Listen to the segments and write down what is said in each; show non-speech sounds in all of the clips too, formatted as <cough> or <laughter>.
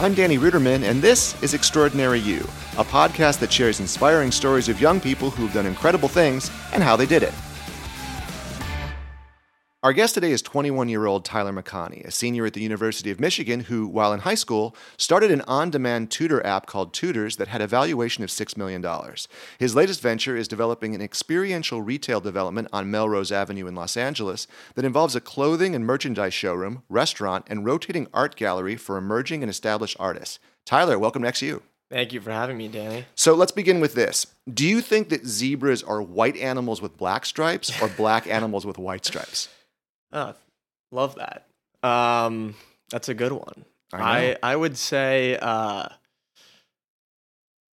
I'm Danny Ruderman, and this is Extraordinary You, a podcast that shares inspiring stories of young people who've done incredible things and how they did it. Our guest today is 21 year old Tyler McConney, a senior at the University of Michigan who, while in high school, started an on demand tutor app called Tutors that had a valuation of $6 million. His latest venture is developing an experiential retail development on Melrose Avenue in Los Angeles that involves a clothing and merchandise showroom, restaurant, and rotating art gallery for emerging and established artists. Tyler, welcome next to XU. Thank you for having me, Danny. So let's begin with this. Do you think that zebras are white animals with black stripes or black <laughs> animals with white stripes? Oh, love that. Um, that's a good one. I. I, I would say uh,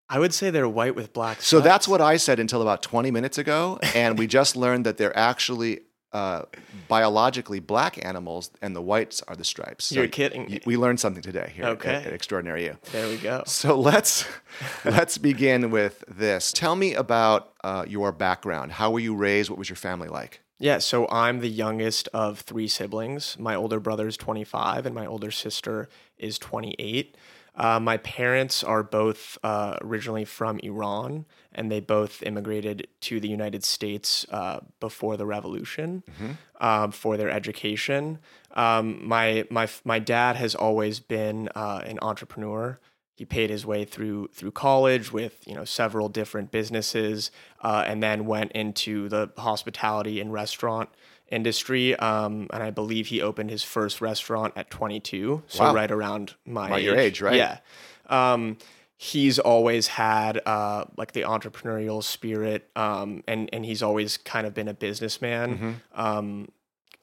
I would say they're white with black. So that's what I said until about 20 minutes ago. And we just learned that they're actually uh, biologically black animals and the whites are the stripes. So You're kidding y-. We learned something today here at- Okay. at, Extraordinary You. There we go. So let's <laughs> let's begin with this. Tell me about uh, your background. How were you raised? What was your family like? Yeah, so I'm the youngest of three siblings. My older brother is 25, and my older sister is 28. Uh, my parents are both uh, originally from Iran, and they both immigrated to the United States uh, before the revolution um, for their education. Um, my my my dad has always been uh, an entrepreneur. He paid his way through through college with you know several different businesses, uh, and then went into the hospitality and restaurant industry. Um, and I believe he opened his first restaurant at 22, so Wow. right around my About your age, right? Yeah. Um, he's always had uh, like the entrepreneurial spirit, um, and and he's always kind of been a businessman, um,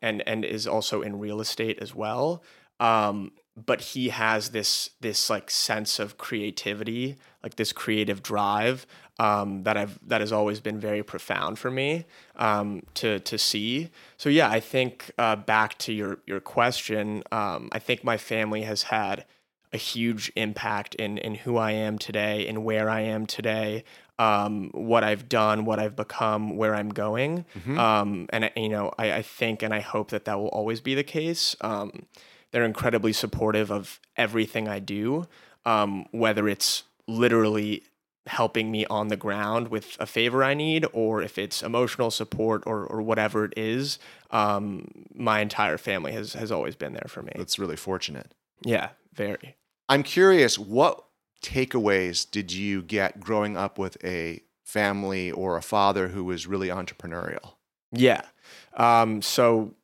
and and is also in real estate as well. Um, but he has this this like sense of creativity, like this creative drive um, that I've that has always been very profound for me um, to to see. So yeah, I think uh, back to your your question, um, I think my family has had a huge impact in in who I am today, in where I am today, um, what I've done, what I've become, where I'm going. Um, and you know, I, I think and I hope that that will always be the case. Um, they're incredibly supportive of everything I do, um, whether it's literally helping me on the ground with a favor I need, or if it's emotional support or, or whatever it is. Um, my entire family has has always been there for me. That's really fortunate. Yeah, very. I'm curious, what takeaways did you get growing up with a family or a father who was really entrepreneurial? Yeah. Um, so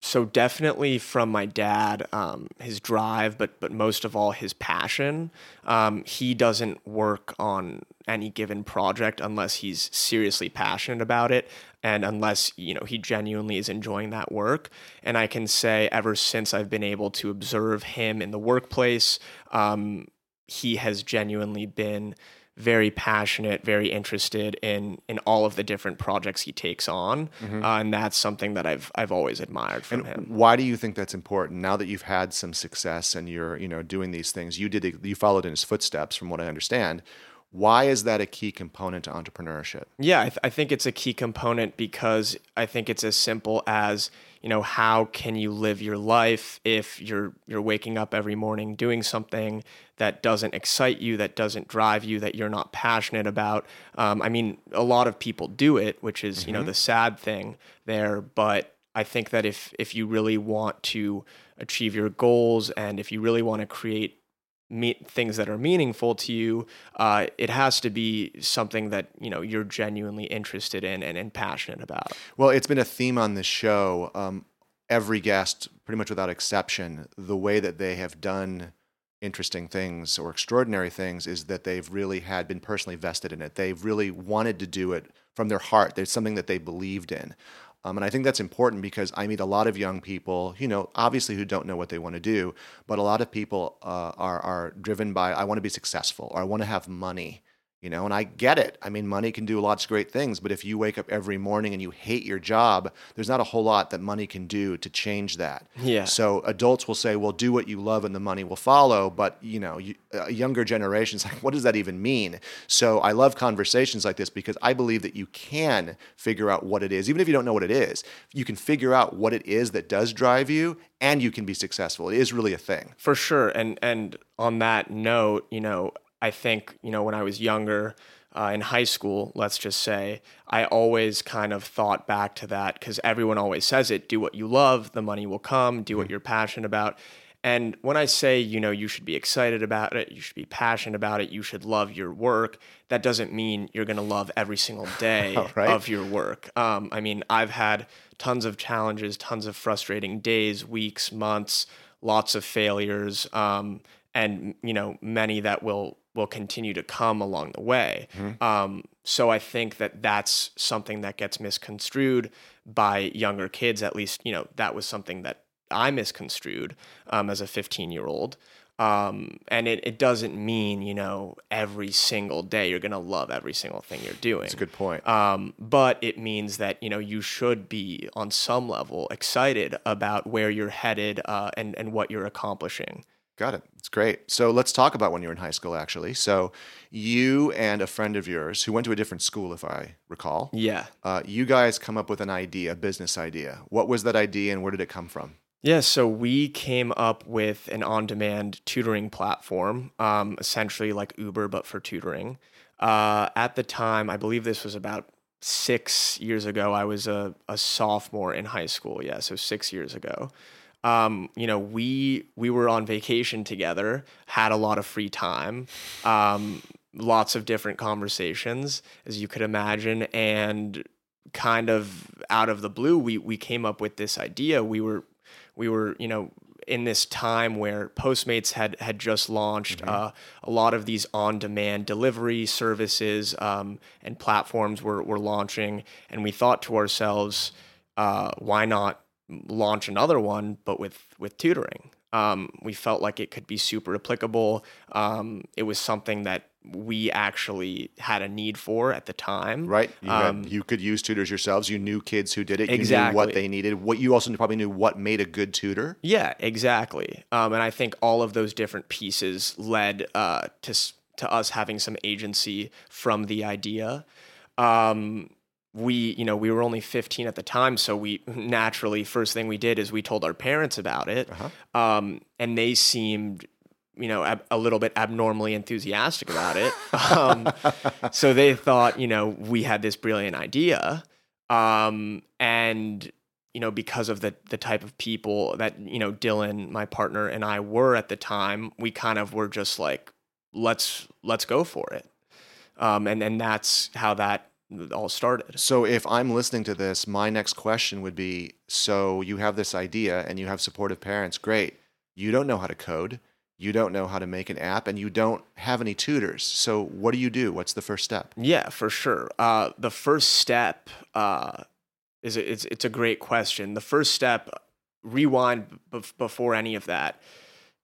so definitely from my dad, um, his drive, but but most of all his passion. Um, he doesn't work on any given project unless he's seriously passionate about it and unless you know he genuinely is enjoying that work and i can say ever since i've been able to observe him in the workplace um, he has genuinely been very passionate, very interested in in all of the different projects he takes on, uh, and that's something that I've I've always admired from And him. why do you think that's important? Now that you've had some success and you're, you know, doing these things, you did you followed in his footsteps from what I understand. Why is that a key component to entrepreneurship? Yeah, I, th- I think it's a key component because I think it's as simple as you know how can you live your life if you're you're waking up every morning doing something that doesn't excite you, that doesn't drive you, that you're not passionate about. Um, I mean, a lot of people do it, which is you know the sad thing there, but I think that if if you really want to achieve your goals and if you really want to create me- things that are meaningful to you, uh, it has to be something that you know you're genuinely interested in and, and passionate about. Well, it's been a theme on this show. Um, every guest, pretty much without exception, the way that they have done interesting things or extraordinary things is that they've really had been personally vested in it. They've really wanted to do it from their heart. There's something that they believed in. Um, and I think that's important because I meet a lot of young people, you know, obviously who don't know what they want to do, but a lot of people uh, are, are driven by, I want to be successful or I want to have money. You know, and I get it. I mean, money can do lots of great things, but if you wake up every morning and you hate your job, there's not a whole lot that money can do to change that. Yeah. So adults will say, "Well, do what you love, and the money will follow." But you know, you, a younger generation's <laughs> like, "What does that even mean?" So I love conversations like this because I believe that you can figure out what it is, even if you don't know what it is. You can figure out what it is that does drive you, and you can be successful. It is really a thing. For sure. And and on that note, you know, I think, you know, when I was younger, uh, in high school, let's just say, I always kind of thought back to that because everyone always says it do what you love, the money will come, do what you're passionate about. And when I say, you know, you should be excited about it, you should be passionate about it, you should love your work, that doesn't mean you're going to love every single <laughs> day Right. of your work. Um, I mean, I've had tons of challenges, tons of frustrating days, weeks, months, lots of failures, um, and you know, many that will will continue to come along the way. Um, so I think that that's something that gets misconstrued by younger kids. At least, you know, that was something that I misconstrued um, as a 15 year old. Um, and it, it doesn't mean, you know, every single day you're going to love every single thing you're doing. That's a good point. Um, but it means that you know you should be on some level excited about where you're headed uh, and and what you're accomplishing. Got it. It's great. So let's talk about when you were in high school, actually. So you and a friend of yours who went to a different school, if I recall, Yeah, uh, you guys come up with an idea, a business idea. What was that idea and where did it come from? yeah. So we came up with an on-demand tutoring platform, um, essentially like Uber but for tutoring. Uh, at the time, I believe this was about six years ago. I was a, a sophomore in high school. Yeah, so six years ago. Um, you know, we we were on vacation together, had a lot of free time, um, lots of different conversations, as you could imagine, and kind of out of the blue, we we came up with this idea. We were we were you know in this time where Postmates had had just launched uh, a lot of these on-demand delivery services um, and platforms were were launching, and we thought to ourselves, uh, why not launch another one, but with with tutoring? Um, we felt like it could be super applicable. Um, it was something that we actually had a need for at the time. Right? You, Um, had, you could use tutors yourselves. You knew kids who did it. You knew Exactly. what they needed. What you also probably knew what made a good tutor. Yeah, exactly. Um, and I think all of those different pieces led uh, to to us having some agency from the idea. Um, we, you know, we were only 15 at the time, so we <laughs> naturally first thing we did is we told our parents about it, um, and they seemed. You know, ab- a little bit abnormally enthusiastic about it. <laughs> Um, so they thought, you know, we had this brilliant idea, um, and you know, because of the the type of people that you know Dylan, my partner, and I were at the time, we kind of were just like, let's let's go for it, um, and and that's how that all started. So if I'm listening to this, my next question would be: So you have this idea and you have supportive parents. Great. You don't know how to code. You don't know how to make an app, and you don't have any tutors. So what do you do? What's the first step? Yeah, for sure. Uh, the first step uh, is a, it's it's a great question. The first step, rewind bef- before any of that,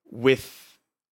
with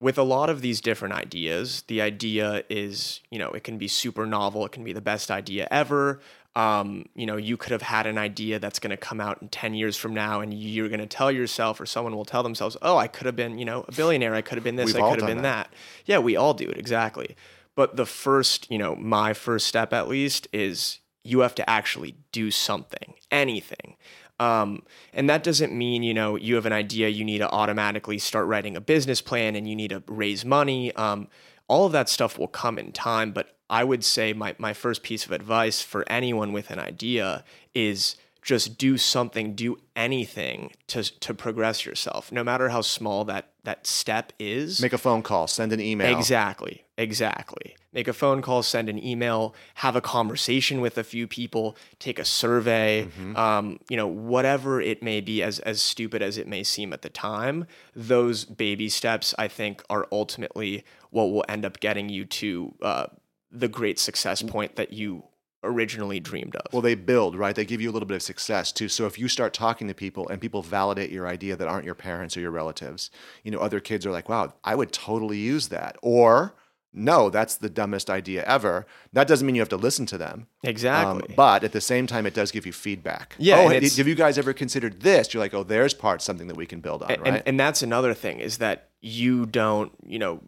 with a lot of these different ideas, the idea is you know it can be super novel. It can be the best idea ever. Um, you know, you could have had an idea that's going to come out in 10 years from now, and you're going to tell yourself, or someone will tell themselves, Oh, I could have been, you know, a billionaire. I could have been this. We've I could have been that. that. Yeah, we all do it. Exactly. But the first, you know, my first step at least is you have to actually do something, anything. Um, and that doesn't mean, you know, you have an idea, you need to automatically start writing a business plan and you need to raise money. Um, all of that stuff will come in time. But I would say my, my first piece of advice for anyone with an idea is just do something, do anything to, to progress yourself, no matter how small that, that step is. Make a phone call. Send an email. Exactly. Exactly. Make a phone call, send an email, have a conversation with a few people, take a survey, um, you know, whatever it may be, as as stupid as it may seem at the time. Those baby steps, I think, are ultimately what will end up getting you to uh, the great success point that you originally dreamed of. Well, they build, right? They give you a little bit of success too. So if you start talking to people and people validate your idea that aren't your parents or your relatives, you know, other kids are like, wow, I would totally use that. Or no, that's the dumbest idea ever. That doesn't mean you have to listen to them. Exactly. Um, but at the same time, it does give you feedback. Yeah, Oh, and have you guys ever considered this? You're like, oh, there's part something that we can build on, and, right? and that's another thing is that you don't you know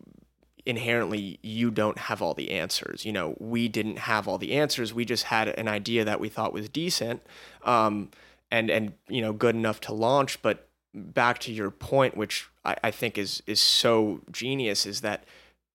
inherently you don't have all the answers. You know we didn't have all the answers. We just had an idea that we thought was decent um, and and you know good enough to launch. But back to your point which I, I think is is so genius is that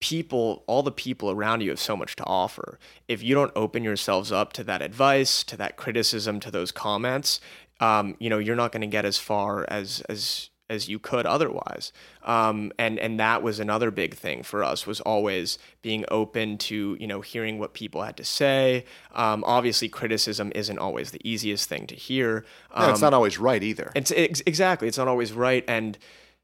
people all the people around you have so much to offer. If you don't open yourselves up to that advice to that criticism to those comments um, you know you're not going to get as far as as as you could otherwise um, and and that was another big thing for us was always being open to you know hearing what people had to say um, obviously criticism isn't always the easiest thing to hear No, it's Um, not always right either. it's ex- exactly. It's not always right, and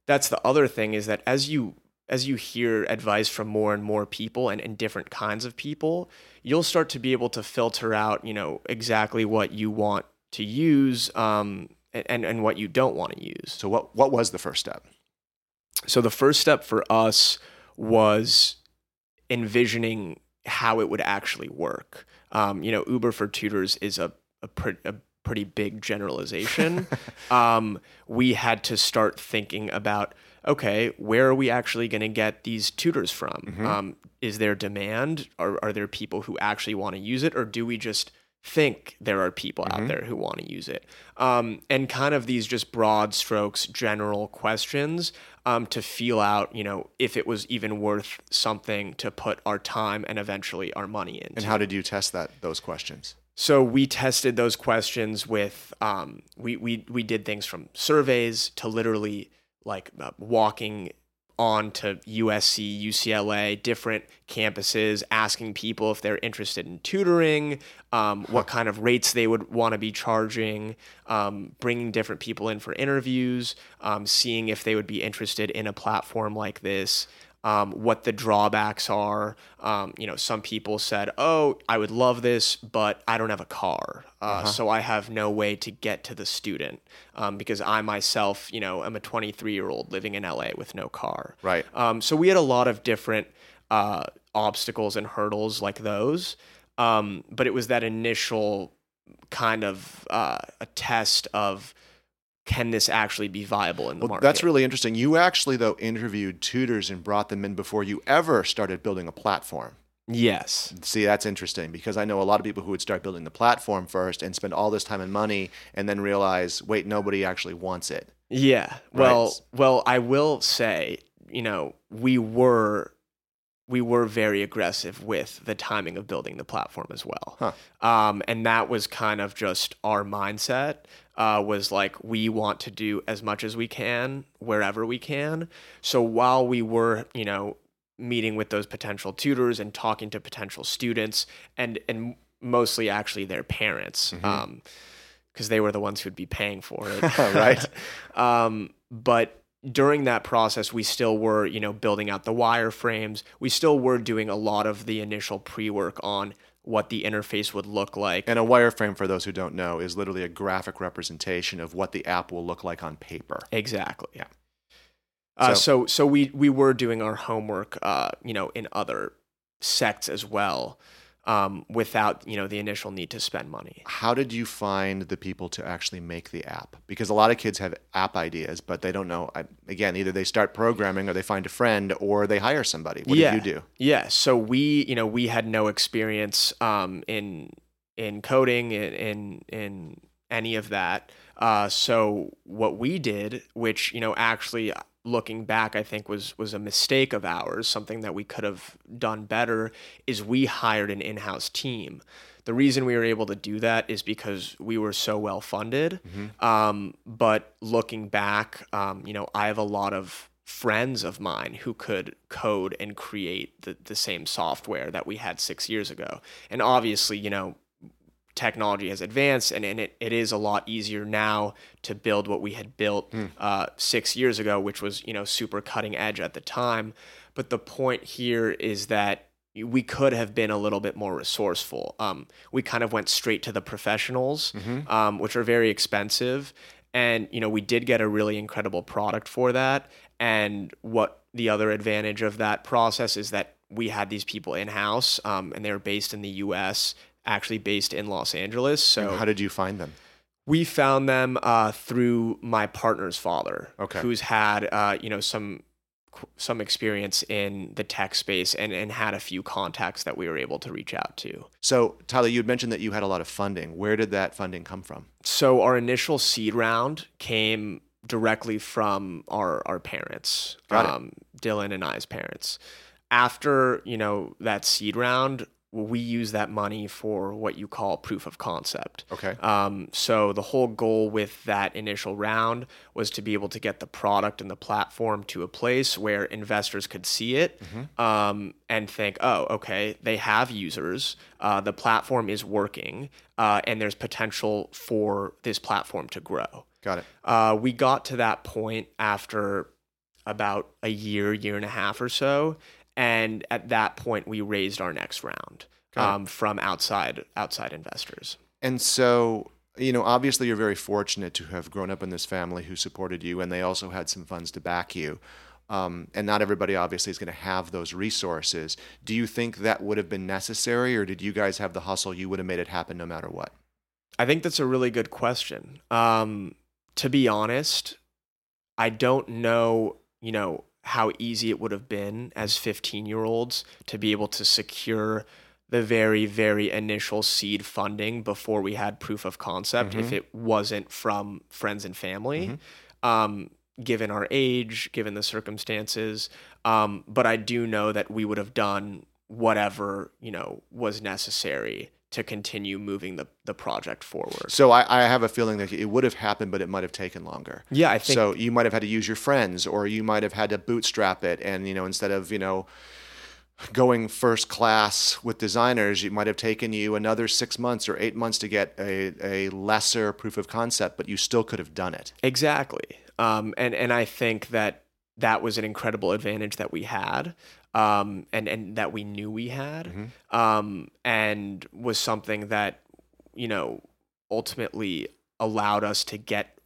that's the other thing is that as you as you hear advice from more and more people and, and different kinds of people, you'll start to be able to filter out, you know, exactly what you want to use um, and and what you don't want to use. So what what was the first step? So the first step for us was envisioning how it would actually work. Um, you know, Uber for tutors is a a, pre- a pretty big generalization. <laughs> um, we had to start thinking about okay, where are we actually going to get these tutors from? Um, is there demand? Are are there people who actually want to use it, or do we just think there are people out there who want to use it? Um, and kind of these just broad strokes, general questions um, to feel out, you know, if it was even worth something to put our time and eventually our money into. And how did you test that those questions? So we tested those questions with um, we we we did things from surveys to literally like uh, walking on to USC, UCLA, different campuses, asking people if they're interested in tutoring, um, what kind of rates they would want to be charging, um, bringing different people in for interviews, um, seeing if they would be interested in a platform like this um, what the drawbacks are. Um, you know, some people said, "Oh, I would love this, but I don't have a car, uh, so I have no way to get to the student um, because I myself, you know, am a 23 year old living in LA with no car." Right. Um, so we had a lot of different uh, obstacles and hurdles like those, um, but it was that initial kind of uh, a test of can this actually be viable in the Well, market? that's really interesting. You actually though interviewed tutors and brought them in before you ever started building a platform. yes. See, that's interesting because I know a lot of people who would start building the platform first and spend all this time and money and then realize, wait, nobody actually wants it. Yeah. Well, well, I will say, you know, we were we were very aggressive with the timing of building the platform as well. Huh. Um, and that was kind of just our mindset. Uh, was like we want to do as much as we can wherever we can. So while we were, you know, meeting with those potential tutors and talking to potential students and and mostly actually their parents, um, because they were the ones who'd be paying for it, <laughs> Right. <laughs> um, but during that process, we still were, you know, building out the wireframes. We still were doing a lot of the initial pre-work on what the interface would look like. And a wireframe, for those who don't know, is literally a graphic representation of what the app will look like on paper. Exactly. Yeah. Uh, So- so so we we were doing our homework, uh, you know, in other sects as well, um, without you know the initial need to spend money. How did you find the people to actually make the app? Because a lot of kids have app ideas, but they don't know. I, again, either they start programming or they find a friend or they hire somebody. What yeah. did you do? Yeah. So we, you know, we had no experience um, in in coding in in, in any of that. Uh, so what we did, which you know, actually looking back, I think was was a mistake of ours, something that we could have done better, is we hired an in-house team. The reason we were able to do that is because we were so well funded. Um, but looking back, um, you know, I have a lot of friends of mine who could code and create the, the same software that we had six years ago. And obviously, you know, technology has advanced and, and it, it is a lot easier now to build what we had built uh, six years ago, which was, you know, super cutting edge at the time. But the point here is that we could have been a little bit more resourceful. Um, we kind of went straight to the professionals, um, which are very expensive. And, you know, we did get a really incredible product for that. And what the other advantage of that process is that we had these people in house, um, and they were based in the U.S., actually based in Los Angeles. So How did you find them? we found them uh, through my partner's father, Okay. who's had uh, you know some some experience in the tech space and, and had a few contacts that we were able to reach out to. So, Tyler, you had mentioned that you had a lot of funding. Where did that funding come from? So our initial seed round came directly from our our parents, um, Dylan and I's parents. After you know that seed round, we use that money for what you call proof of concept. Okay. Um, so the whole goal with that initial round was to be able to get the product and the platform to a place where investors could see it um, and think, oh, okay, they have users, uh, the platform is working, uh, and there's potential for this platform to grow. Got it. Uh, we got to that point after about a year, year and a half or so, and at that point, we raised our next round um, from outside outside investors. And so, you know, obviously you're very fortunate to have grown up in this family who supported you, and they also had some funds to back you. Um, and not everybody obviously is going to have those resources. Do you think that would have been necessary, or did you guys have the hustle? You would have made it happen no matter what. I think that's a really good question. Um, to be honest, I don't know, you know, how easy it would have been as 15 year olds to be able to secure the very, very initial seed funding before we had proof of concept if it wasn't from friends and family. Um, given our age, given the circumstances. Um, but I do know that we would have done whatever, you know, was necessary to continue moving the, the project forward. So I, I have a feeling that it would have happened, but it might have taken longer. Yeah, I think so you might have had to use your friends, or you might have had to bootstrap it, and you know instead of you know going first class with designers, it might have taken you another six months or eight months to get a, a lesser proof of concept, but you still could have done it. Exactly. Um, and and I think that that was an incredible advantage that we had, um, and and that we knew we had, um, and was something that you know ultimately allowed us to get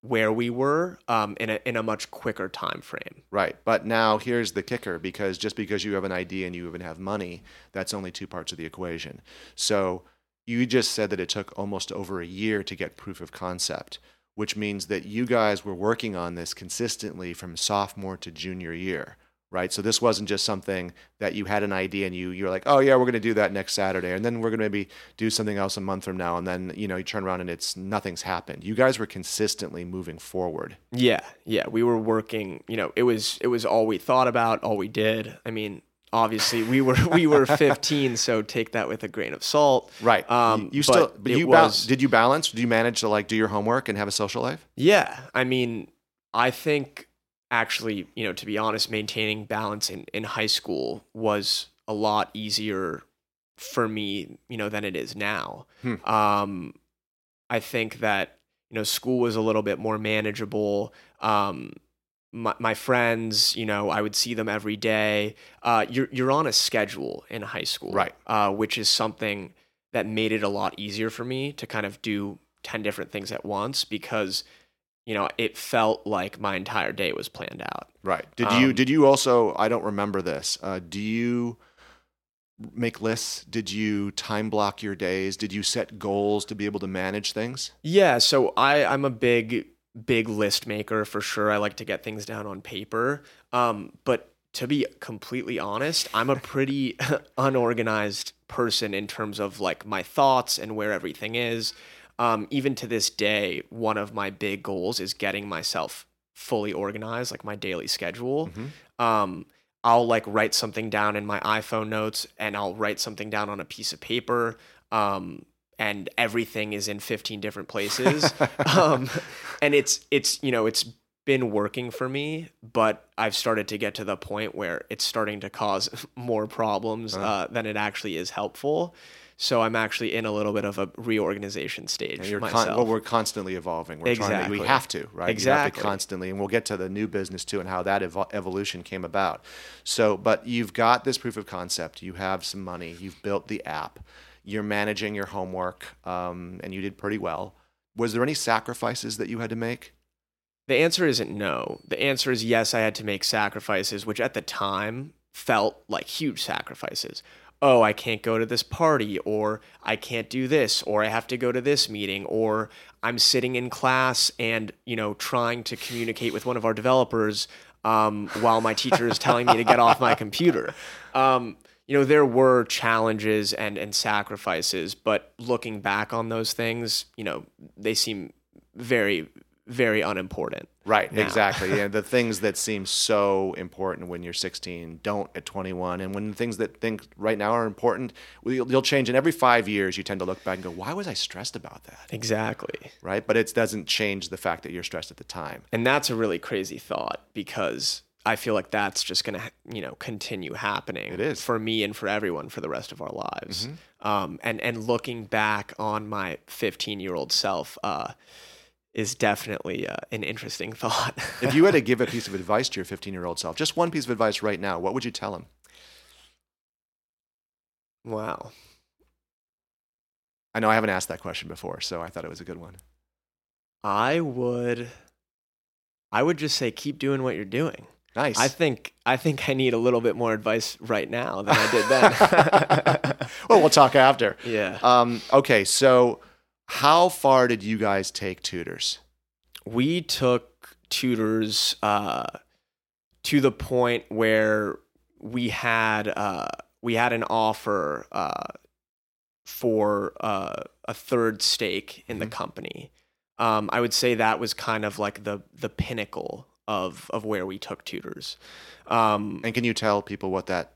where we were um, in a in a much quicker time frame. Right. But now here's the kicker because just because you have an idea and you even have money, that's only two parts of the equation. So you just said that it took almost over a year to get proof of concept, which means that you guys were working on this consistently from sophomore to junior year. Right. So this wasn't just something that you had an idea and you you're like, oh yeah, we're gonna do that next Saturday, and then we're gonna maybe do something else a month from now, and then you know you turn around and it's nothing's happened. You guys were consistently moving forward. Yeah, yeah, we were working. You know, it was it was all we thought about, all we did. I mean, obviously we were we were <laughs> 15, so take that with a grain of salt. Right. Um, you, you still, but but you was- did you balance? Did you manage to like do your homework and have a social life? Yeah, I mean, I think actually, you know, to be honest, maintaining balance in in high school was a lot easier for me, you know, than it is now. Hmm. Um, I think that you know school was a little bit more manageable. Um, my, my friends, you know, I would see them every day. Uh, you're you're on a schedule in high school, Right. Uh, which is something that made it a lot easier for me to kind of do ten different things at once because you know it felt like my entire day was planned out. Right. Did you Um, did you also? I don't remember this. Uh, do you make lists? Did you time block your days? Did you set goals to be able to manage things? Yeah, so I I'm a big big list maker for sure. I like to get things down on paper. Um, but to be completely honest, I'm a pretty <laughs> unorganized person in terms of like my thoughts and where everything is. Um, even to this day, one of my big goals is getting myself fully organized, like my daily schedule. Um, I'll like write something down in my iPhone notes and I'll write something down on a piece of paper. Um, and everything is in 15 different places. <laughs> um, and it's, it's, you know, it's been working for me, but I've started to get to the point where it's starting to cause <laughs> more problems uh, than it actually is helpful. So I'm actually in a little bit of a reorganization stage And you're myself. con- well, we're constantly evolving. We're trying to, Exactly. we have to, right? Have to Exactly. constantly, and we'll get to the new business too and how that evo- evolution came about. So, but you've got this proof of concept. You have some money. You've built the app. You're managing your homework, um, and you did pretty well. Was there any sacrifices that you had to make? The answer isn't no. The answer is yes, I had to make sacrifices, which at the time felt like huge sacrifices. Oh, I can't go to this party, or I can't do this, or I have to go to this meeting, or I'm sitting in class and you know trying to communicate with one of our developers um, while my teacher is telling me to get off my computer. Um, you know, there were challenges and and sacrifices, but looking back on those things, you know, they seem very very unimportant. Right, now. exactly. <laughs> yeah, the things that seem so important when you're 16 don't at 21, and when the things that think right now are important, you'll, you'll change. And every five years, you tend to look back and go, "Why was I stressed about that?" Exactly. Right, but it doesn't change the fact that you're stressed at the time. And that's a really crazy thought because I feel like that's just going to, you know, continue happening. It is. for me and for everyone for the rest of our lives. Um, and and looking back on my 15 year old self uh, is definitely uh, an interesting <laughs> thought. if you had to give a piece of advice to your 15 year old self, just one piece of advice right now, what would you tell him? wow. I know I haven't asked that question before, so I thought it was a good one. I would I would just say keep doing what you're doing. Nice. I think I think I need a little bit more advice right now than I did then. <laughs> well, we'll talk after. <laughs> yeah. Um, okay, so how far did you guys take tutors? we took tutors uh, to the point where we had uh, we had an offer uh, for uh, a third stake in the Mhm. company. Um, I would say that was kind of like the the pinnacle of of where we took tutors. Um, And can you tell people what that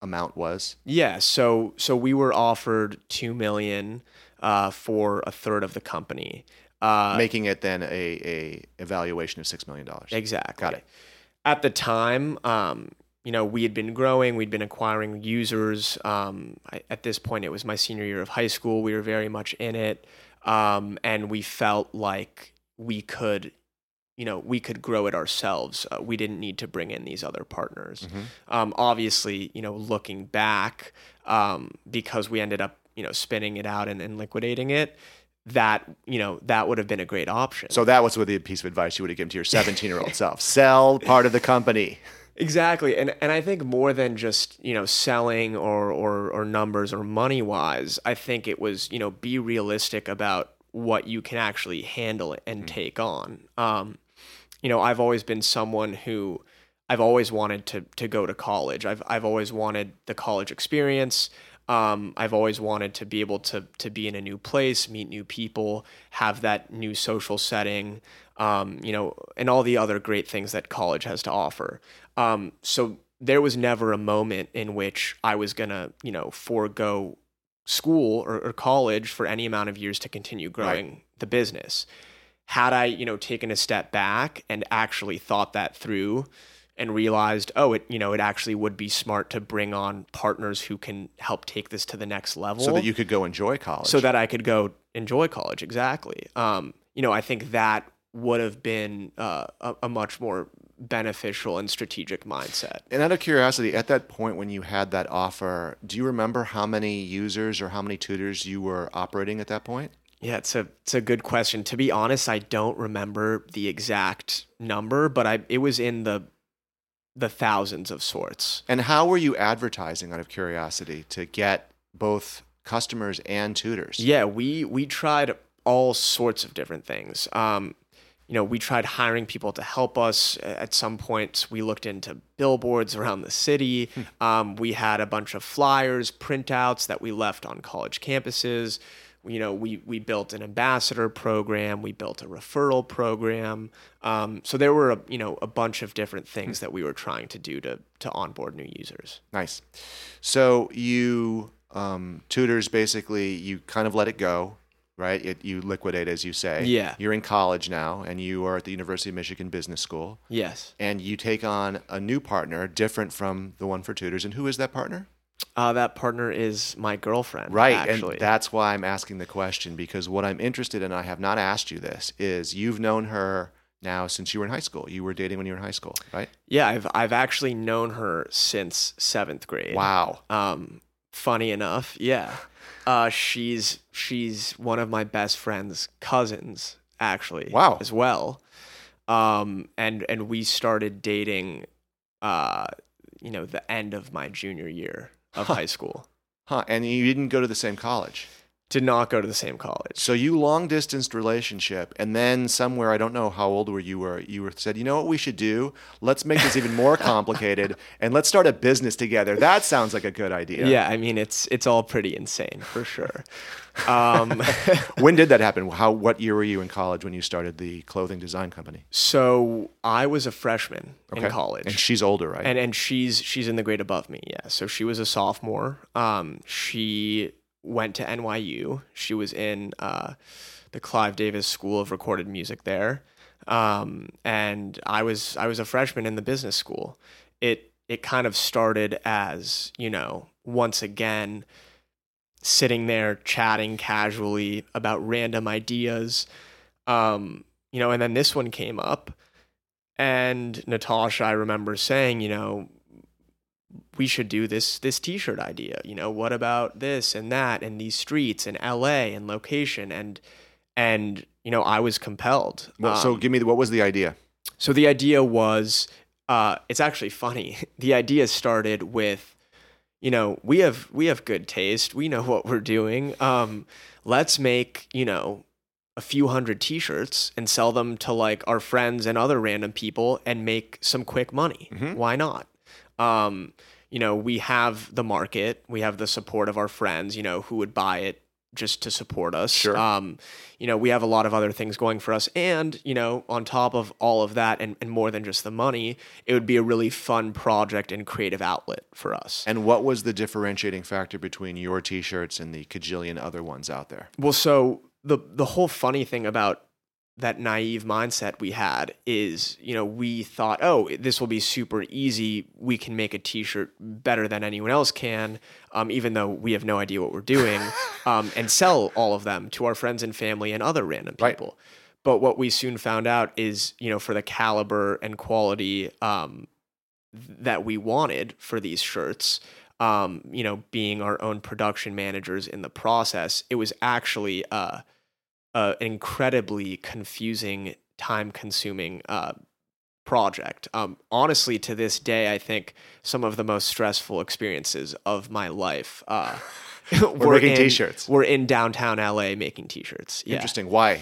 amount was? yeah, so so we were offered two million uh, for a third of the company. Uh, Making it then a, a evaluation of six million dollars. Exactly. Got it. At the time, um, you know, we had been growing, we'd been acquiring users. Um, I, at this point, it was my senior year of high school. We were very much in it, um, and we felt like we could, you know, we could grow it ourselves. Uh, we didn't need to bring in these other partners. Mhm. Um, obviously, you know, looking back, um, because we ended up, you know, spinning it out and, and liquidating it. That you know that would have been a great option. So that was with the piece of advice you would have given to your 17 year old <laughs> self. Sell part of the company. Exactly. And and I think more than just, you know, selling or or or numbers or money wise, I think it was, you know, be realistic about what you can actually handle and take on. Um, you know, I've always been someone who I've always wanted to to go to college. I've I've always wanted the college experience. Um, I've always wanted to be able to to be in a new place, meet new people, have that new social setting, um, you know, and all the other great things that college has to offer. Um, so there was never a moment in which I was gonna, you know, forego school or, or college for any amount of years to continue growing the business. Had I, you know, taken a step back and actually thought that through and realized, oh, it, you know, it actually would be smart to bring on partners who can help take this to the next level So that you could go enjoy college. so that I could go enjoy college. Exactly. Um, you know, I think that would have been uh, a, a much more beneficial and strategic mindset. and out of curiosity, at that point when you had that offer, do you remember how many users or how many tutors you were operating at that point? Yeah, it's a it's a good question. To be honest, I don't remember the exact number, but I it was in the the thousands of sorts. And how were you advertising out of curiosity to get both customers and tutors? Yeah, we we tried all sorts of different things. Um, you know, we tried hiring people to help us. At some points, we looked into billboards around the city. Um, we had a bunch of flyers, printouts that we left on college campuses. You know, we we built an ambassador program. We built a referral program. Um, so there were a, you know a bunch of different things that we were trying to do to to onboard new users. Nice. So you um, tutors basically you kind of let it go, right? It, you liquidate, as you say. Yeah. You're in college now, and you are at the University of Michigan Business School, Yes. and you take on a new partner, different from the one for tutors. And who is that partner? Uh, that partner is my girlfriend. Right, Actually. and that's why I'm asking the question because what I'm interested in, I have not asked you this, is you've known her now since you were in high school. You were dating when you were in high school, right? Yeah, I've I've actually known her since seventh grade. Wow. Um, funny enough, yeah. <laughs> Uh, she's she's one of my best friend's cousins, actually. Wow. As well. Um, and and we started dating, uh, you know the end of my junior year of high school. Huh. And you didn't go to the same college. Did not go to the same college. So you long distance relationship, and then somewhere I don't know how old were you were you were said, you know what we should do? Let's make this even more complicated, <laughs> and let's start a business together. That sounds like a good idea. Yeah, I mean it's it's all pretty insane for sure. Um, <laughs> when did that happen? How what year were you in college when you started the clothing design company? so I was a freshman in college, and she's older, right? and and she's she's in the grade above me. Yeah, so she was a sophomore. Um, she went to NYU. She was in uh, the Clive Davis School of Recorded Music there, um, and I was I was a freshman in the business school. It it kind of started as you know once again sitting there chatting casually about random ideas. Um, you know, and then this one came up, and Natasha, I remember saying, you know, we should do this this t-shirt idea. You know, what about this and that and these streets and LA and location and and you know, I was compelled. well, so Um, give me the, what was the idea? so the idea was, uh, it's actually funny. <laughs> The idea started with, you know, we have we have good taste. We know <laughs> what we're doing. Um, let's make you know a few hundred T-shirts and sell them to like our friends and other random people and make some quick money. Why not? Um, you know, we have the market, we have the support of our friends. You know, who would buy it just to support us. Sure. Um, you know, we have a lot of other things going for us. And, you know, on top of all of that and, and more than just the money, it would be a really fun project and creative outlet for us. And what was the differentiating factor between your T-shirts and the cajillion other ones out there? Well, so the the whole funny thing about that naive mindset we had is, you know, we thought, oh, this will be super easy. We can make a T-shirt better than anyone else can, um, even though we have no idea what we're doing, <laughs> um, and sell all of them to our friends and family and other random Right. people. But what we soon found out is, you know, for the caliber and quality um, that we wanted for these shirts, um, you know, being our own production managers in the process, it was actually uh, uh, an incredibly confusing, time consuming uh, project. Um, honestly, to this day, I think some of the most stressful experiences of my life. Uh, <laughs> were making in- t-shirts. We're in downtown LA making t-shirts. Yeah. Interesting. Why?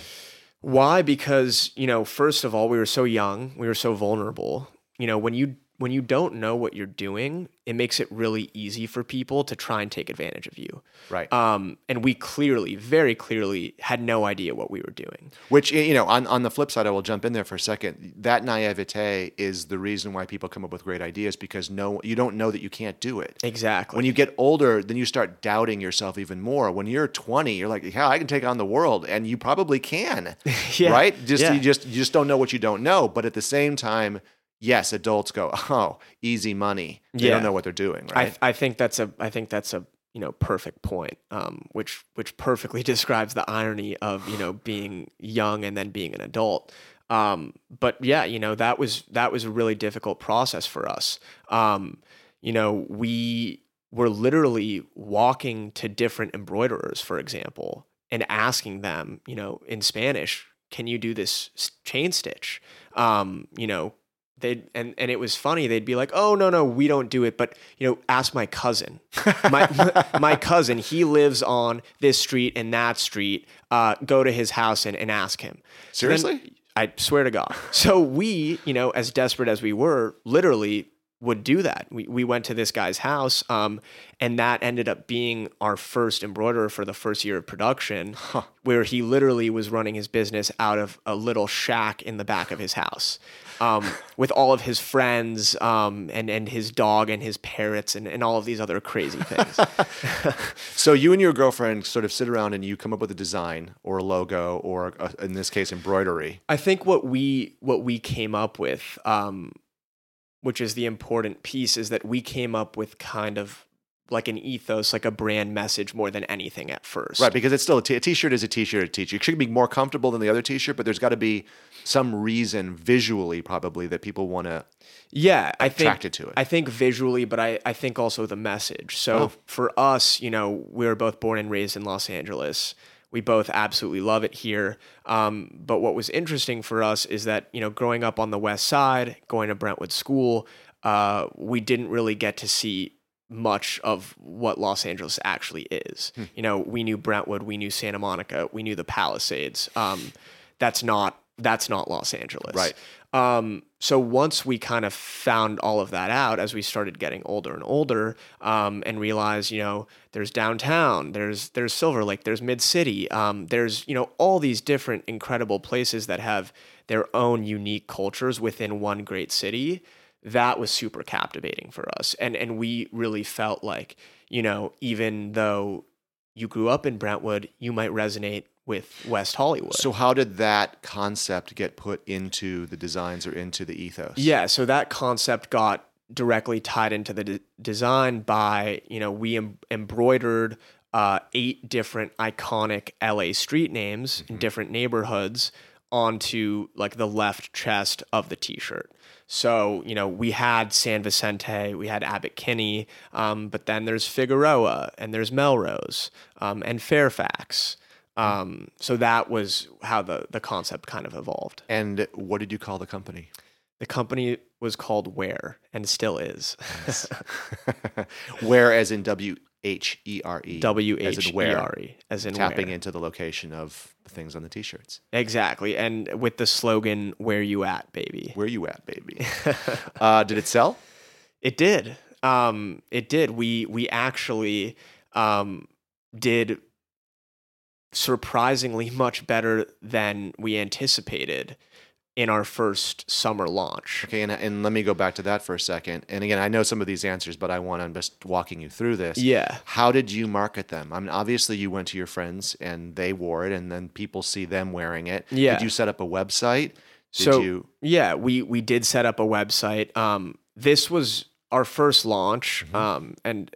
Why? Because, you know, first of all, we were so young, we were so vulnerable. You know, when you when you don't know what you're doing, it makes it really easy for people to try and take advantage of you. Right. Um, and we clearly, very clearly, had no idea what we were doing. Which you know, on, on the flip side, I will jump in there for a second. That naivete is the reason why people come up with great ideas because no, you don't know that you can't do it. Exactly. When you get older, then you start doubting yourself even more. When you're 20, you're like, "Yeah, I can take on the world," and you probably can, <laughs> Yeah. right? Just Yeah. you just you just don't know what you don't know. But at the same time, yes, adults go, "Oh, easy money." They Yeah. don't know what they're doing, right? I, I think that's a I think that's a you know perfect point, um, which which perfectly <laughs> describes the irony of you know being young and then being an adult. Um, but yeah, you know that was that was a really difficult process for us. Um, you know, we were literally walking to different embroiderers, for example, and asking them, you know, in Spanish, can you do this chain stitch? Um, you know, they'd and and it was funny. They'd be like, "Oh no, no, we don't do it." But you know, ask my cousin. <laughs> My my cousin, he lives on this street and that street. Uh, go to his house and, and ask him. So Seriously? I swear to God. So we, you know, as desperate as we were, literally would do that. We we went to this guy's house, um, and that ended up being our first embroiderer for the first year of production, where he literally was running his business out of a little shack in the back of his house. Um, with all of his friends um, and and his dog and his parrots and, and all of these other crazy things. <laughs> So you and your girlfriend sort of sit around and you come up with a design or a logo or a, in this case embroidery. I think what we what we came up with, um, which is the important piece, is that we came up with kind of like an ethos, like a brand message more than anything at first. Right, because it's still a t- a t-shirt is a t-shirt. A t-shirt it should be more comfortable than the other t-shirt, but there's got to be some reason visually, probably, that people want to. Yeah, I think Attracted to it. I think visually, but I I think also the message. So Oh. for us, you know, we were both born and raised in Los Angeles. We both absolutely love it here. Um, but what was interesting for us is that you know, growing up on the West Side, going to Brentwood School. uh, we didn't really get to see much of what Los Angeles actually is. Hmm. You know, we knew Brentwood, we knew Santa Monica, we knew the Palisades. Um, that's not that's not Los Angeles, Right. Um, so once we kind of found all of that out as we started getting older and older, um, and realized, you know, there's downtown, there's there's Silver Lake, there's Mid City, um, there's you know all these different incredible places that have their own unique cultures within one great city. That was super captivating for us, and and we really felt like, you know, even though you grew up in Brentwood, you might resonate with West Hollywood. So how did that concept get put into the designs or into the ethos? Yeah, so that concept got directly tied into the d- design by, you know, we em- embroidered uh, eight different iconic LA street names in different neighborhoods onto like the left chest of the t-shirt. So, you know, we had San Vicente, we had Abbot Kinney, um, but then there's Figueroa and there's Melrose um, and Fairfax. Um, so that was how the, the concept kind of evolved. And what did you call the company? The company was called Where and still is. <laughs> Where as in W H E R E. W in E. R E, as in Tapping where. into the location of the things on the t-shirts. Exactly. And with the slogan, Where You At, Baby. Where you at, baby? <laughs> uh, did it sell? It did. Um, it did. We we actually um, did surprisingly much better than we anticipated in our first summer launch. Okay, and, and let me go back to that for a second. And again, I know some of these answers, but I want to just walking you through this. Yeah. How did you market them? I mean, obviously you went to your friends and they wore it, and then people see them wearing it. Yeah. Did you set up a website? Did so you? yeah, we we did set up a website. Um, this was our first launch, Mm-hmm. um, and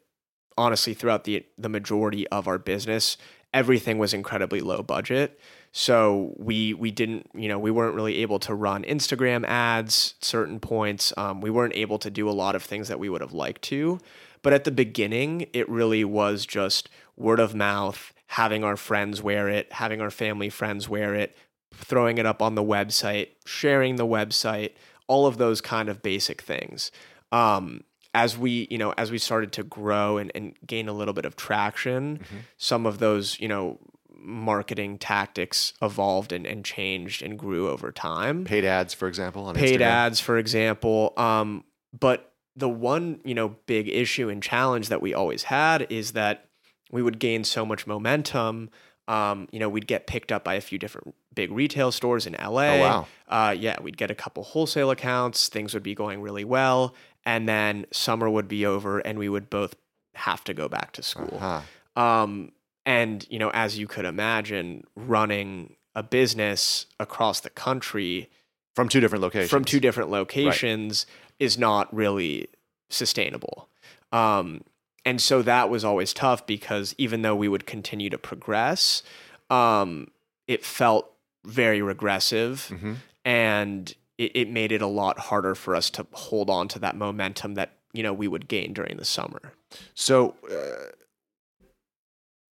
honestly, throughout the the majority of our business, everything was incredibly low budget. So we we didn't you know we weren't really able to run Instagram ads certain points. Um, we weren't able to do a lot of things that we would have liked to. But at the beginning, it really was just word of mouth, having our friends wear it, having our family friends wear it, throwing it up on the website, sharing the website, all of those kind of basic things. Um, as we, you know, as we started to grow and, and gain a little bit of traction, some of those, you know, marketing tactics evolved and, and changed and grew over time Paid ads, for example, on paid Instagram? ads, for example. Um, but the one you know big issue and challenge that we always had is that we would gain so much momentum. Um, you know, we'd get picked up by a few different big retail stores in LA. Oh, wow. Uh, yeah, we'd get a couple wholesale accounts. Things would be going really well, and then summer would be over, and we would both have to go back to school. Uh-huh. Um, and you know, as you could imagine, running a business across the country From two different locations. from two different locations is not really sustainable. Um, and so that was always tough because even though we would continue to progress, um, it felt very regressive Mhm. and it, it made it a lot harder for us to hold on to that momentum that you know we would gain during the summer. So, uh,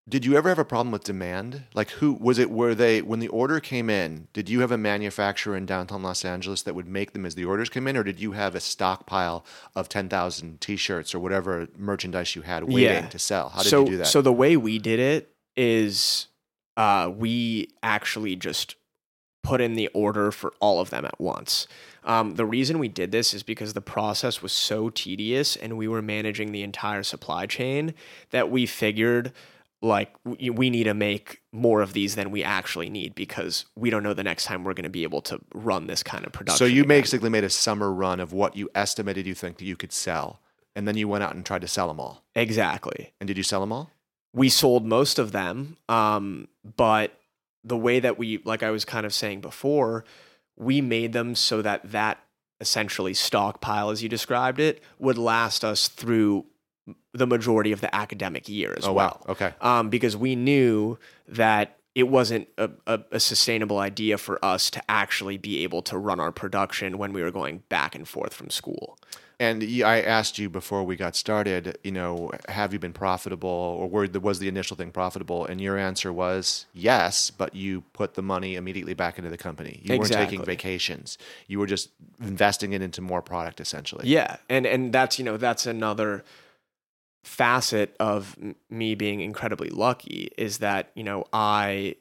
did you ever have a problem with demand? Like, who was it? Were they when the order came in? Did you have a manufacturer in downtown Los Angeles that would make them as the orders come in, or did you have a stockpile of ten thousand T-shirts or whatever merchandise you had waiting Yeah. to sell? How did so, you do that? So the way we did it is uh, we actually just put in the order for all of them at once. Um, the reason we did this is because the process was so tedious and we were managing the entire supply chain that we figured like we, need to make more of these than we actually need because we don't know the next time we're going to be able to run this kind of production. so you again. basically made a summer run of what you estimated you think that you could sell, and then you went out and tried to sell them all. exactly. And did you sell them all? we sold most of them um, but the way that we like i was kind of saying before we made them so that that essentially stockpile as you described it would last us through the majority of the academic year as oh well wow. Okay. um, because we knew that it wasn't a, a, a sustainable idea for us to actually be able to run our production when we were going back and forth from school And I asked you before we got started, you know, have you been profitable or were, was the initial thing profitable? And your answer was yes, but you put the money immediately back into the company. You weren't taking vacations. You were just investing it into more product essentially. Yeah, and and that's you know that's another facet of me being incredibly lucky is that you know I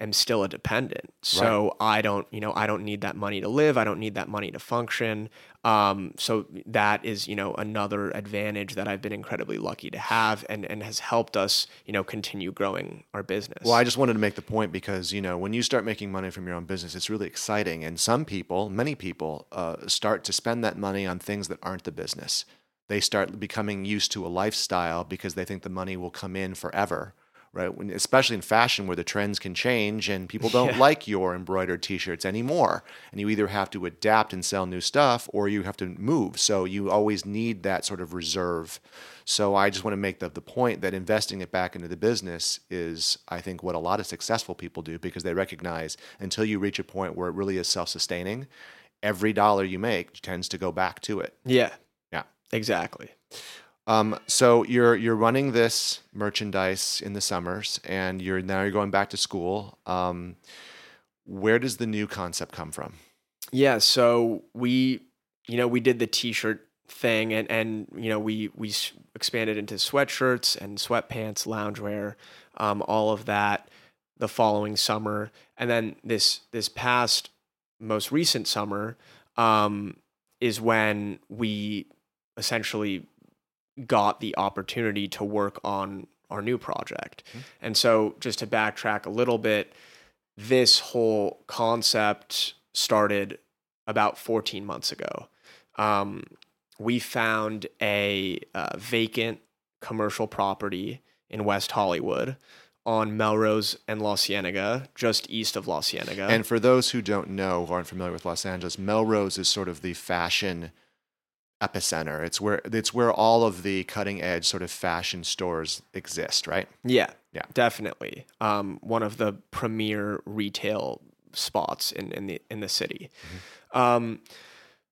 am still a dependent, so I don't you know I don't need that money to live. I don't need that money to function. Um, so that is you know another advantage that I've been incredibly lucky to have, and and has helped us you know continue growing our business. Well, I just wanted to make the point because you know when you start making money from your own business, it's really exciting, and some people, many people, uh, start to spend that money on things that aren't the business. They start becoming used to a lifestyle because they think the money will come in forever, right? When, especially in fashion, where the trends can change and people don't <laughs> Yeah. like your embroidered T-shirts anymore, and you either have to adapt and sell new stuff, or you have to move. So you always need that sort of reserve. So I just want to make the, the point that investing it back into the business is, I think, what a lot of successful people do because they recognize until you reach a point where it really is self-sustaining, every dollar you make tends to go back to it. yeah, Yeah. exactly. Um, so you're you're running this merchandise in the summers, and you're now you're going back to school. Um, where does the new concept come from? Yeah, so we, you know, we did the t-shirt thing and and you know, we we expanded into sweatshirts and sweatpants, loungewear, um all of that the following summer. And then this this past most recent summer um is when we essentially got the opportunity to work on our new project. And so just to backtrack a little bit, this whole concept started about 14 months ago. Um, we found a uh, vacant commercial property in West Hollywood on Melrose and La Cienega, just east of La Cienega. And for those who don't know, who aren't familiar with Los Angeles, Melrose is sort of the fashion epicenter. It's where it's where all of the cutting edge sort of fashion stores exist, right? yeah, Yeah. definitely. Um, one of the premier retail spots in, in the in the city. Um,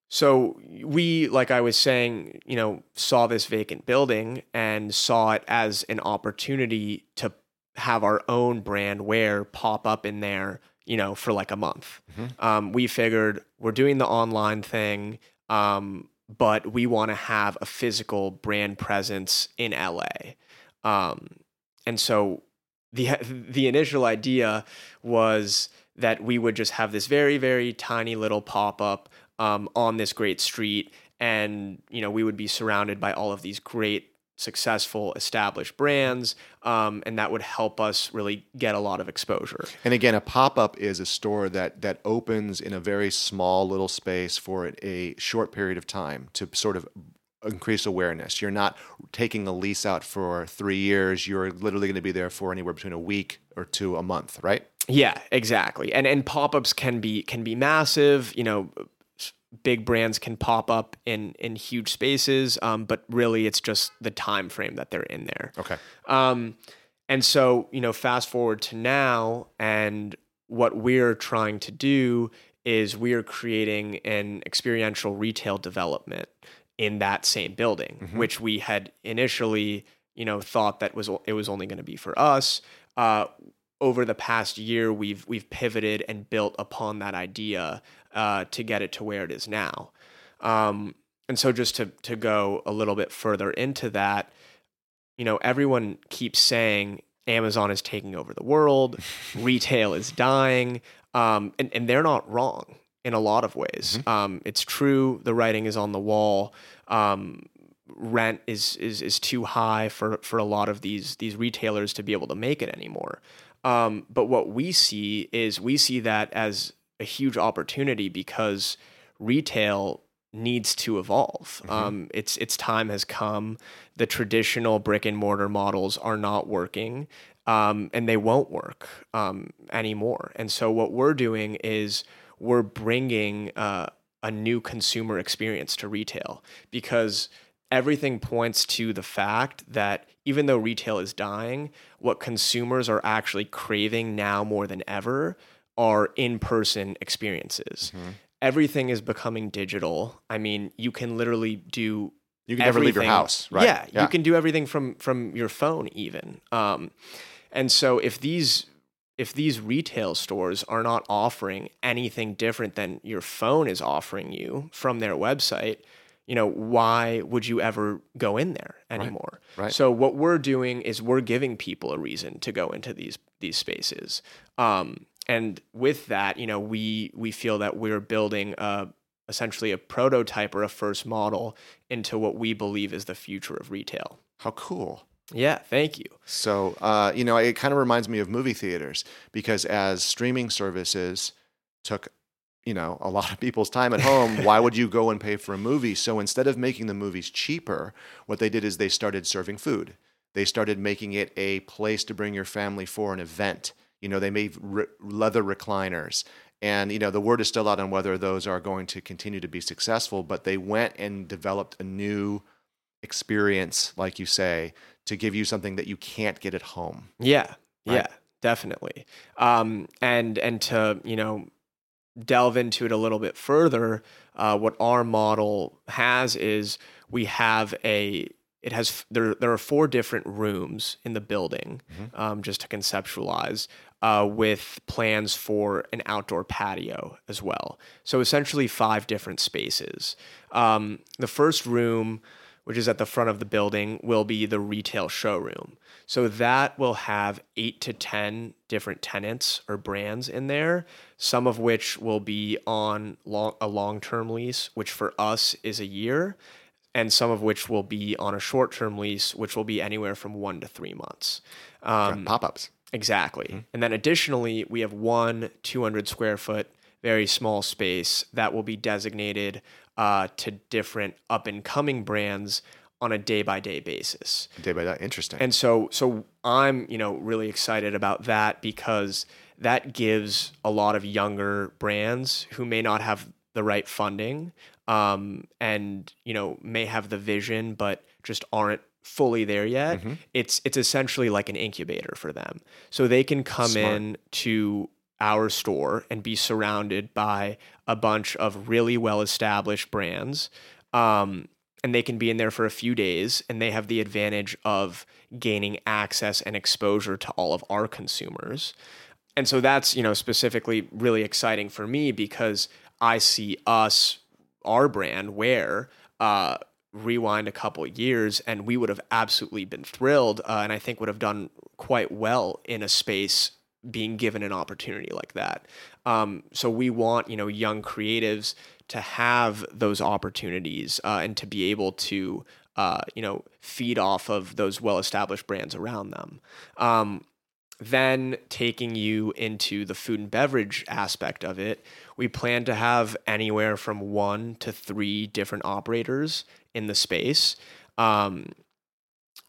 so we, like I was saying, you know, saw this vacant building and saw it as an opportunity to have our own brand wear pop up in there, you know, for like a month. Um, we figured we're doing the online thing, um, but we want to have a physical brand presence in LA. Um, and so the the initial idea was that we would just have this very very tiny little pop up um, on this great street, and you know we would be surrounded by all of these great successful established brands um, and that would help us really get a lot of exposure And again, a pop up is a store that that opens in a very small little space for a short period of time to sort of increase awareness. You're not taking a lease out for three years. You're literally going to be there for anywhere between a week or two, a month, right? Yeah, exactly. And and pop-ups can be can be massive, you know, big brands can pop up in in huge spaces, um, but really it's just the time frame that they're in there. Okay. Um, and so, you know, fast forward to now, and what we're trying to do is we are creating an experiential retail development in that same building, which we had initially, you know, thought that was it was only going to be for us. Uh, over the past year, we've we've pivoted and built upon that idea uh, to get it to where it is now. Um, and so, just to to go a little bit further into that, you know, everyone keeps saying Amazon is taking over the world, <laughs> retail is dying, um, and and they're not wrong in a lot of ways. Um, it's true, the writing is on the wall. Um, rent is is is too high for for a lot of these these retailers to be able to make it anymore. Um, but what we see is we see that as a huge opportunity because retail needs to evolve. Um, its its time has come. The traditional brick and mortar models are not working, um, and they won't work um, anymore. And so what we're doing is we're bringing uh, a new consumer experience to retail because everything points to the fact that even though retail is dying, what consumers are actually craving now more than ever are in person experiences. everything is becoming digital. I mean, you can literally do You can never leave your house, right? Yeah, you can do everything from from your phone even. Um, and so if these if these retail stores are not offering anything different than your phone is offering you from their website, you know, why would you ever go in there anymore? right. So what we're doing is we're giving people a reason to go into these these spaces. Um, and with that, you know, we we feel that we're building a essentially a prototype or a first model into what we believe is the future of retail. How cool. Yeah, thank you. So, uh, you know, it kind of reminds me of movie theaters because as streaming services took, you know, a lot of people's time at home, <laughs> why would you go and pay for a movie? So instead of making the movies cheaper, what they did is they started serving food. They started making it a place to bring your family for an event. You know, they made re- leather recliners. And, you know, the word is still out on whether those are going to continue to be successful, but they went and developed a new experience, like you say, to give you something that you can't get at home. Yeah, Right. yeah, definitely. Um, and and to you know delve into it a little bit further, uh, what our model has is we have a it has there there are four different rooms in the building, Mhm. um, just to conceptualize. Uh, with plans for an outdoor patio as well. So essentially, five different spaces. Um, the first room, which is at the front of the building, will be the retail showroom. So that will have eight to 10 different tenants or brands in there, some of which will be on long, a long term lease, which for us is a year, and some of which will be on a short term lease, which will be anywhere from one to three months. Um, Pop ups. Exactly. And then additionally, we have one 200 square foot, very small space that will be designated uh, to different up and coming brands on a day by day basis. Day by day. Interesting. And so, so I'm, you know, really excited about that because that gives a lot of younger brands who may not have the right funding, um, and you know, may have the vision but just aren't fully there yet. Mhm. It's it's essentially like an incubator for them, so they can come Smart. in to our store and be surrounded by a bunch of really well established brands. Um, and they can be in there for a few days and they have the advantage of gaining access and exposure to all of our consumers. And so that's, you know, specifically really exciting for me because I see us, our brand, where uh, rewind a couple years and we would have absolutely been thrilled uh, and I think would have done quite well in a space being given an opportunity like that. Um, so we want, you know, young creatives to have those opportunities uh, and to be able to, uh, you know, feed off of those well-established brands around them. Um, then taking you into the food and beverage aspect of it, we plan to have anywhere from one to three different operators in the space, um,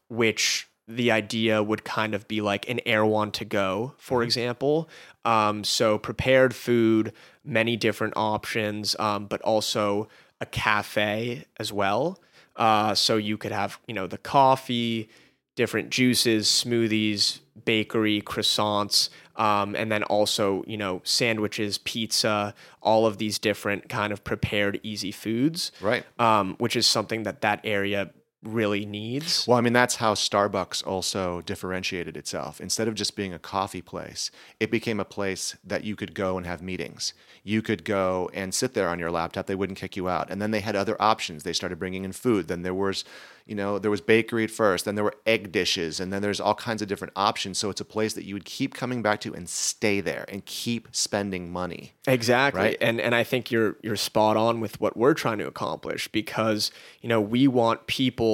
which the idea would kind of be like an Erewhon to go, for example. Um, so prepared food, many different options, um, but also a cafe as well. Uh, so you could have, you know, the coffee, different juices, smoothies, bakery, croissants, um, and then also, you know, sandwiches, pizza, all of these different kind of prepared easy foods, right. um, which is something that that area really needs. Well, I mean, that's how Starbucks also differentiated itself. Instead of just being a coffee place, it became a place that you could go and have meetings. You could go and sit there on your laptop. They wouldn't kick you out. And then they had other options. They started bringing in food. Then there was, you know, there was bakery at first. Then there were egg dishes. And then there's all kinds of different options. So it's a place that you would keep coming back to and stay there and keep spending money. Exactly. Right? And and I think you're you're spot on with what we're trying to accomplish because, you know, we want people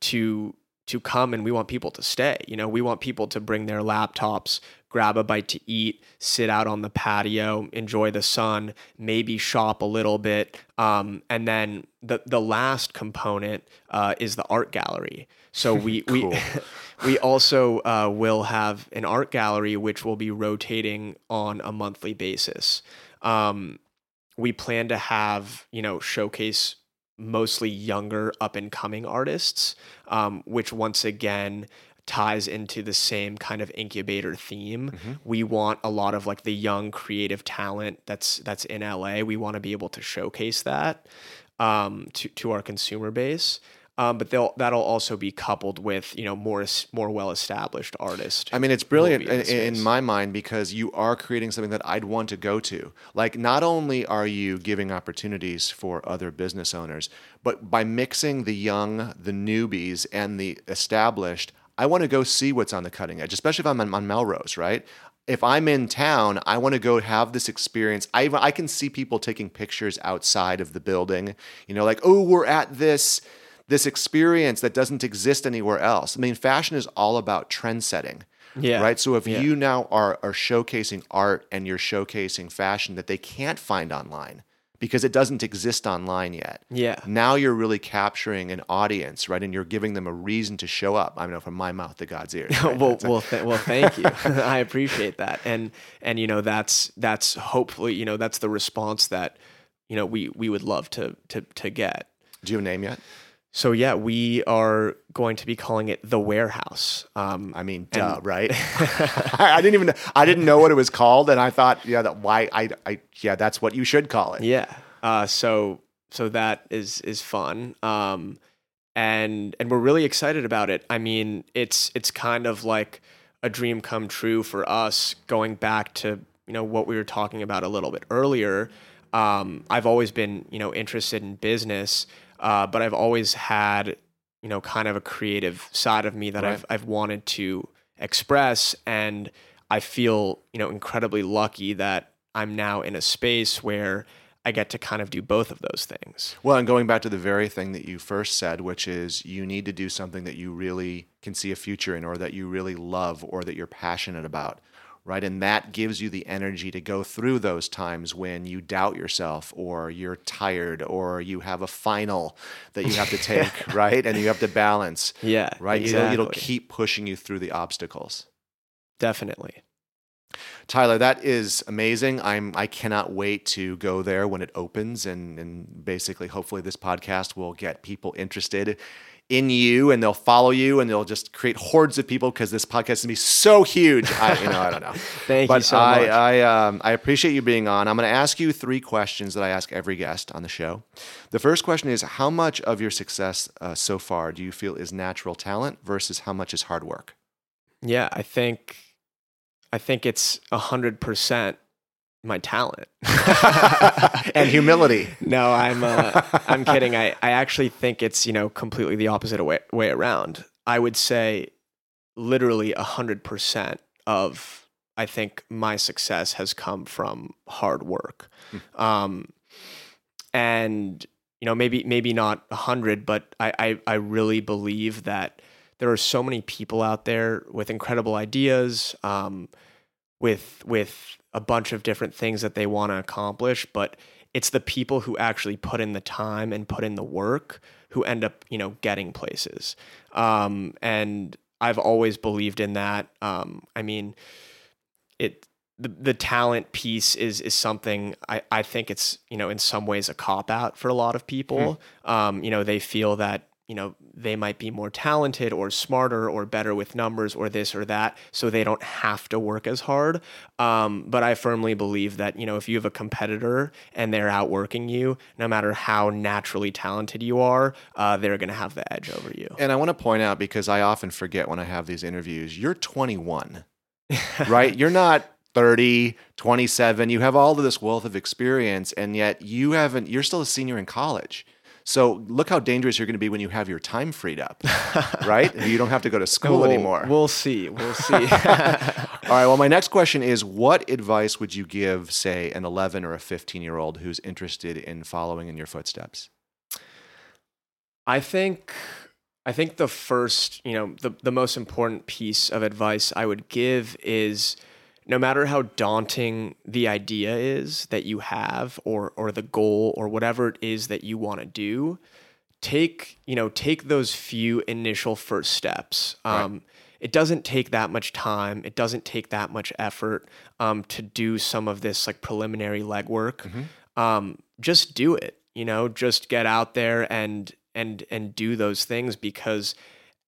to to come and we want people to stay. You know, we want people to bring their laptops, grab a bite to eat, sit out on the patio, enjoy the sun, maybe shop a little bit. Um, and then the the last component uh, is the art gallery. So <laughs> we we <laughs> we also uh, will have an art gallery which will be rotating on a monthly basis. Um, we plan to have you know showcase mostly younger up and coming artists, um, which once again ties into the same kind of incubator theme. We want a lot of like the young creative talent that's that's in LA. We want to be able to showcase that um, to to our consumer base. Um, but they'll that'll also be coupled with you know more more well established artists. I mean, it's brilliant in in, my mind because you are creating something that I'd want to go to. Like, not only are you giving opportunities for other business owners, but by mixing the young, the newbies, and the established, I want to go see what's on the cutting edge, especially if I'm on, on Melrose, right? If I'm in town, I want to go have this experience. I, even- I can see people taking pictures outside of the building, you know, like, oh, we're at this this experience that doesn't exist anywhere else. I mean, fashion is all about trend setting. Yeah. Right. So if Yeah. you now are are showcasing art and you're showcasing fashion that they can't find online because it doesn't exist online yet. Yeah. Now you're really capturing an audience, right? And you're giving them a reason to show up. I know from my mouth to God's ears. <laughs> right? well, a- well, th- well, thank you. <laughs> <laughs> I appreciate that, and and you know that's that's hopefully you know that's the response that you know we we would love to to to get. do you have a name yet? So yeah, we are going to be calling it the warehouse. Um, I mean, duh, right? <laughs> <laughs> I didn't even I didn't know what it was called, and I thought, yeah, that why I, I yeah, that's what you should call it. Yeah. Uh, so so that is is fun. Um, and and we're really excited about it. I mean, it's it's kind of like a dream come true for us. Going back to you know what we were talking about a little bit earlier. Um, I've always been you know interested in business, uh, but I've always had you know kind of a creative side of me that Right. I've I've wanted to express, and I feel you know incredibly lucky that I'm now in a space where I get to kind of do both of those things. Well, and going back to the very thing that you first said, which is you need to do something that you really can see a future in, or that you really love, or that you're passionate about, right? And that gives you the energy to go through those times when you doubt yourself, or you're tired, or you have a final that you have to <laughs> take, right? And you have to balance, Yeah, right? It'll, it'll keep pushing you through the obstacles. Definitely. Tyler, that is amazing. I'm I cannot wait to go there when it opens and and basically hopefully this podcast will get people interested in you and they'll follow you and they'll just create hordes of people because this podcast is gonna be so huge. I you know, I don't know. <laughs> Thank but you so I, much. I um I appreciate you being on. I'm gonna ask you three questions that I ask every guest on the show. The first question is how much of your success uh, so far do you feel is natural talent versus how much is hard work? yeah, I think I think it's a hundred percent my talent. <laughs> and humility. No, I'm uh, I'm kidding. I, I actually think it's you know completely the opposite way, way around. I would say literally a hundred percent of I think my success has come from hard work, um, and you know maybe maybe not a hundred, but I, I I really believe that there are so many people out there with incredible ideas, um, with with a bunch of different things that they want to accomplish, but it's the people who actually put in the time and put in the work who end up, you know, getting places. Um, and I've always believed in that. Um, I mean, it the the talent piece is is something I, I think it's you know in some ways a cop out for a lot of people. Um, you know, they feel that you know they might be more talented or smarter or better with numbers or this or that, so they don't have to work as hard. Um, but I firmly believe that you know if you have a competitor and they're outworking you, no matter how naturally talented you are, uh, they're going to have the edge over you. And I want to point out because I often forget when I have these interviews, you're 21, <laughs> right? You're not 30, 27. You have all of this wealth of experience, and yet you haven't, you're still a senior in college. So look how dangerous you're going to be when you have your time freed up, <laughs> right? You don't have to go to school We'll- anymore. We'll see. We'll see. <laughs> <laughs> all right. Well, my next question is what advice would you give, say, an 11 or a 15 year old who's interested in following in your footsteps? I think I think the first, you know, the the most important piece of advice I would give is no matter how daunting the idea is that you have or or the goal or whatever it is that you want to do, take, you know, take those few initial first steps. Right. Um it doesn't take that much time. It doesn't take that much effort um, to do some of this like preliminary legwork. Um, just do it. You know, just get out there and and and do those things because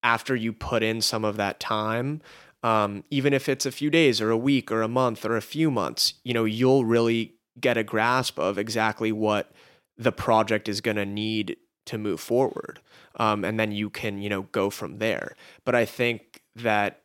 after you put in some of that time, um, even if it's a few days or a week or a month or a few months, you know, you'll really get a grasp of exactly what the project is going to need to move forward. Um, and then you can, you know, go from there. But I think that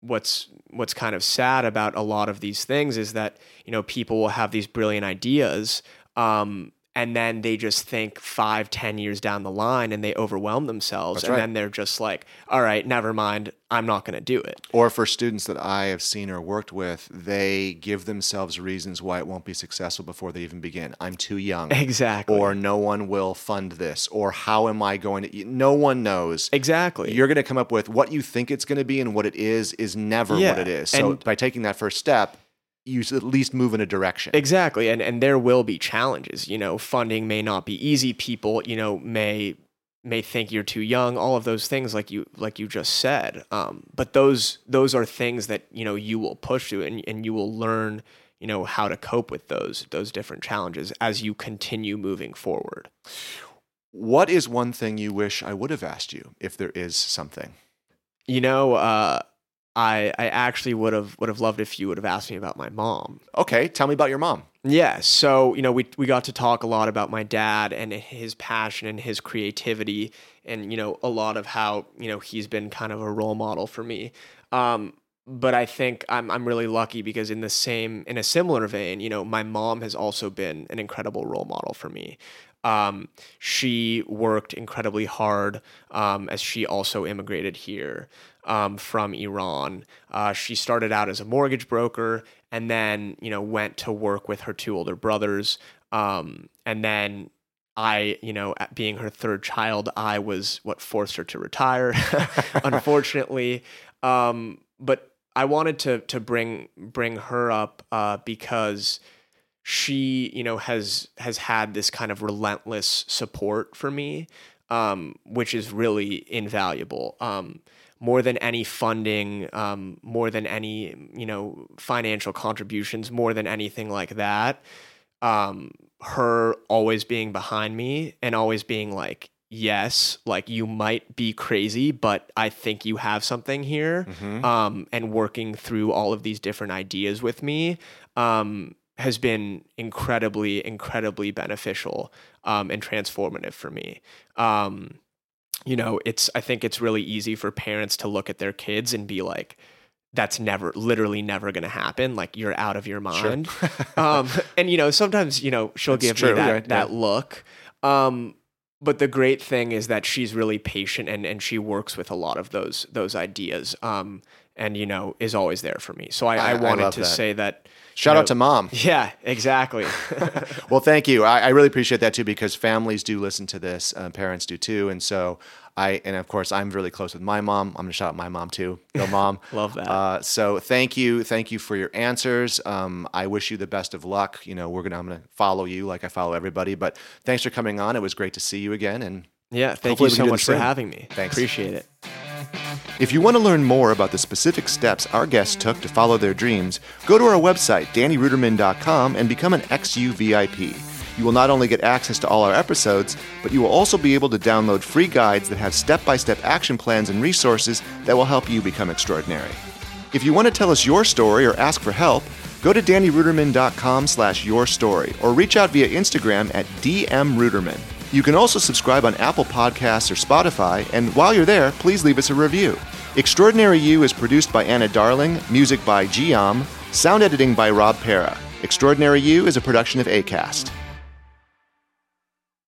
what's what's kind of sad about a lot of these things is that you know people will have these brilliant ideas um, and then they just think five, ten years down the line and they overwhelm themselves. That's and right. then they're just like, all right, never mind. I'm not going to do it. Or for students that I have seen or worked with, they give themselves reasons why it won't be successful before they even begin. I'm too young. Exactly. Or no one will fund this. Or how am I going to? No one knows. exactly. You're going to come up with what you think it's going to be and what it is is never Yeah, what it is. So and- by taking that first step, you at least move in a direction. Exactly. And and there will be challenges. You know, funding may not be easy. People, you know, may may think you're too young, all of those things like you like you just said. Um, but those those are things that, you know, you will push through and, and you will learn, you know, how to cope with those those different challenges as you continue moving forward. What is one thing you wish I would have asked you if there is something? You know, uh I I actually would have would have loved if you would have asked me about my mom. Okay, tell me about your mom. Yeah, so you know, we we got to talk a lot about my dad and his passion and his creativity, and you know, a lot of how you know he's been kind of a role model for me. Um, but I think I'm I'm really lucky because in the same in a similar vein, you know, my mom has also been an incredible role model for me. Um, she worked incredibly hard um, as she also immigrated here um, from Iran. Uh, she started out as a mortgage broker and then, you know, went to work with her two older brothers. Um, and then I, you know, being her third child, I was what forced her to retire, <laughs> unfortunately. Um, but I wanted to to bring bring her up uh, because she you know has has had this kind of relentless support for me um, which is really invaluable. Um, more than any funding um, more than any you know financial contributions more than anything like that um, her always being behind me and always being like yes like you might be crazy but i think you have something here um, and working through all of these different ideas with me um, has been incredibly, incredibly beneficial um, and transformative for me. Um, you know, it's I think it's really easy for parents to look at their kids and be like, "That's never, literally never going to happen. Like you're out of your mind." <laughs> um, and you know, sometimes you know she'll That's give true, me that right, that yeah. look. Um, but the great thing is that she's really patient and, and she works with a lot of those those ideas. Um, and you know is always there for me. So I, I- I I wanted love to that. say that. Shout you out to mom. Yeah, exactly. <laughs> <laughs> Well, thank you. I, I really appreciate that too because families do listen to this, uh, parents do too, and so I and of course I'm really close with my mom. I'm gonna shout out my mom too. Go mom. <laughs> Love that. Uh, so thank you, thank you for your answers. Um, I wish you the best of luck. You know, we're gonna I'm gonna follow you like I follow everybody. But thanks for coming on. It was great to see you again, and yeah, thank you so much for having me. Thanks. Appreciate it. If you want to learn more about the specific steps our guests took to follow their dreams, go to our website, dannyruderman.com, and become an XU VIP. You will not only get access to all our episodes, but you will also be able to download free guides that have step by step action plans and resources that will help you become extraordinary. If you want to tell us your story or ask for help, go to dannyruderman.com slash your story or reach out via Instagram at dmruderman. You can also subscribe on Apple Podcasts or Spotify, and while you're there, please leave us a review. Extraordinary You is produced by Anna Darling, music by Giam, sound editing by Rob Pera. Extraordinary You is a production of ACAST.